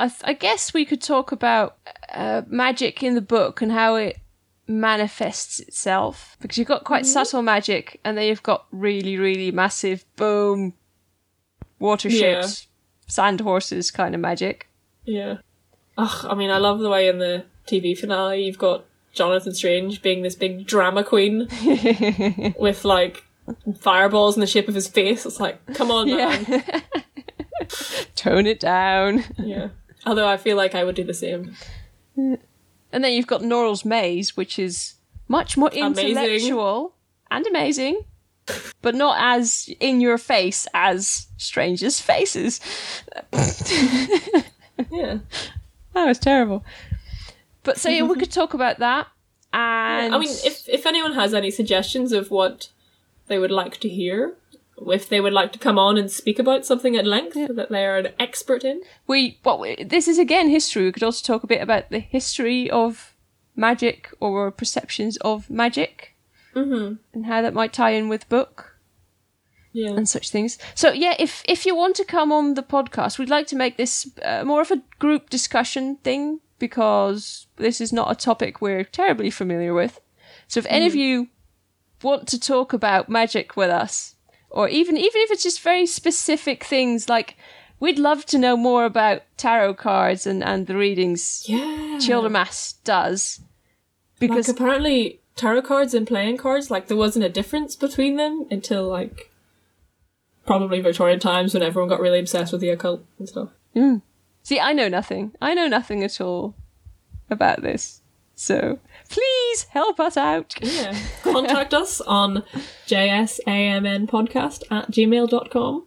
I, th- I guess we could talk about uh, magic in the book and how it manifests itself. Because you've got quite subtle magic, and then you've got really, really massive, boom, water Yeah. ships, sand horses kind of magic. Yeah. Ugh, I mean, I love the way in the TV finale you've got Jonathan Strange being this big drama queen with like fireballs in the shape of his face. It's like, come on, man. Tone it down. Yeah. Although I feel like I would do the same. And then you've got Norrell's Maze, which is much more Amazing. intellectual and amazing, but not as in your face as Stranger's Faces. Yeah. That was terrible. But so yeah, we could talk about that. And I mean, if if anyone has any suggestions of what they would like to hear, if they would like to come on and speak about something at length that they are an expert in, we, well, this is again history. We could also talk a bit about the history of magic or perceptions of magic, mm-hmm. and how that might tie in with book. Yeah, and such things. So yeah, if if you want to come on the podcast, we'd like to make this uh, more of a group discussion thing because this is not a topic we're terribly familiar with. So if any of you want to talk about magic with us, or even even if it's just very specific things like we'd love to know more about tarot cards and and the readings yeah. Childermas does Because because apparently tarot cards and playing cards, like there wasn't a difference between them until like probably Victorian times when everyone got really obsessed with the occult and stuff. Mm. See, I know nothing. I know nothing at all about this. So please help us out. Yeah. Contact us on jsamnpodcast at gmail.com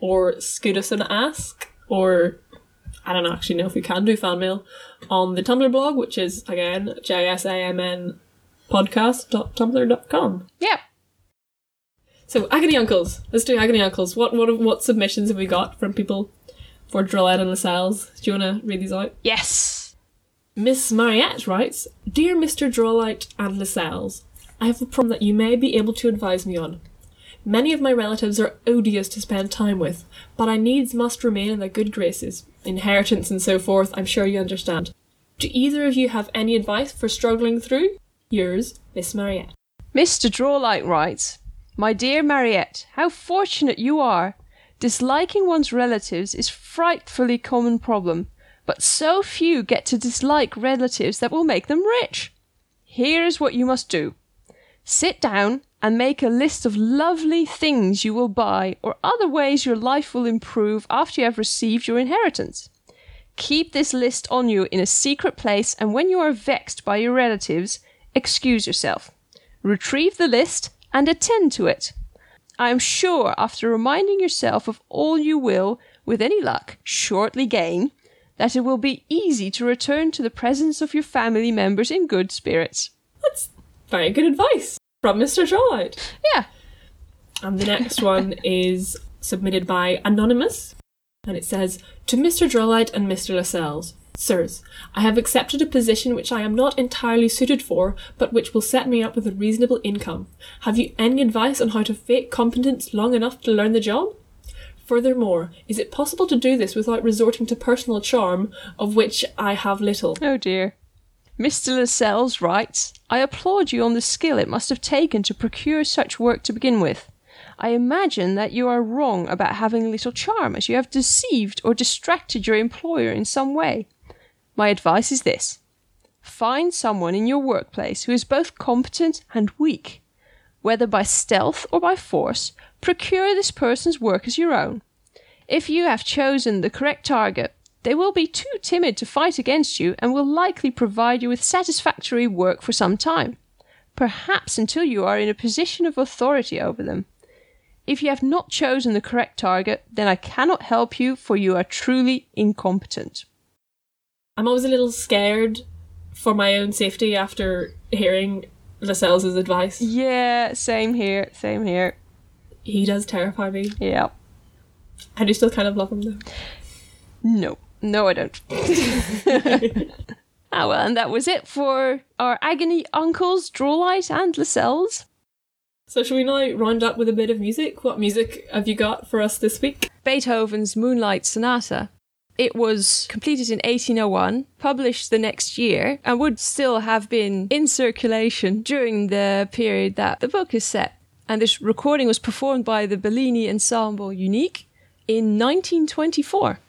or scoot us an ask or I don't actually know if we can do fan mail on the Tumblr blog, which is again jsamnpodcast.tumblr.com. Yeah. So agony uncles. Let's do agony uncles. What what what submissions have we got from people for Drawlight and Lascelles? Do you want to read these out? Yes. Miss Mariette writes, Dear Mr. Drawlight and Lascelles, I have a problem that you may be able to advise me on. Many of my relatives are odious to spend time with, but I needs must remain in their good graces. Inheritance and so forth, I'm sure you understand. Do either of you have any advice for struggling through? Yours, Miss Mariette. Mr. Drawlight writes, My dear Mariette, how fortunate you are. Disliking one's relatives is frightfully common problem, but so few get to dislike relatives that will make them rich. Here is what you must do. Sit down and make a list of lovely things you will buy or other ways your life will improve after you have received your inheritance. Keep this list on you in a secret place, and when you are vexed by your relatives, excuse yourself. Retrieve the list and attend to it. I am sure, after reminding yourself of all you will, with any luck, shortly gain, that it will be easy to return to the presence of your family members in good spirits. That's very good advice from Mr. Drawlight. Yeah. And the next one is submitted by Anonymous, and it says To Mr. Drawlight and Mr. Lascelles. Sirs, I have accepted a position which I am not entirely suited for, but which will set me up with a reasonable income. Have you any advice on how to fake competence long enough to learn the job? Furthermore, is it possible to do this without resorting to personal charm, of which I have little? Oh dear. Mr. Lascelles writes, I applaud you on the skill it must have taken to procure such work to begin with. I imagine that you are wrong about having little charm, as you have deceived or distracted your employer in some way. My advice is this find someone in your workplace who is both competent and weak. Whether by stealth or by force, procure this person's work as your own. If you have chosen the correct target, they will be too timid to fight against you and will likely provide you with satisfactory work for some time, perhaps until you are in a position of authority over them. If you have not chosen the correct target, then I cannot help you, for you are truly incompetent. I'm always a little scared for my own safety after hearing Lascelles' advice. Yeah, same here, same here. He does terrify me. Yeah. I do still kind of love him though. No, no, I don't. ah, well, and that was it for our agony uncles, Drawlight and Lascelles. So, shall we now round up with a bit of music? What music have you got for us this week? Beethoven's Moonlight Sonata. It was completed in 1801, published the next year, and would still have been in circulation during the period that the book is set. And this recording was performed by the Bellini Ensemble Unique in 1924.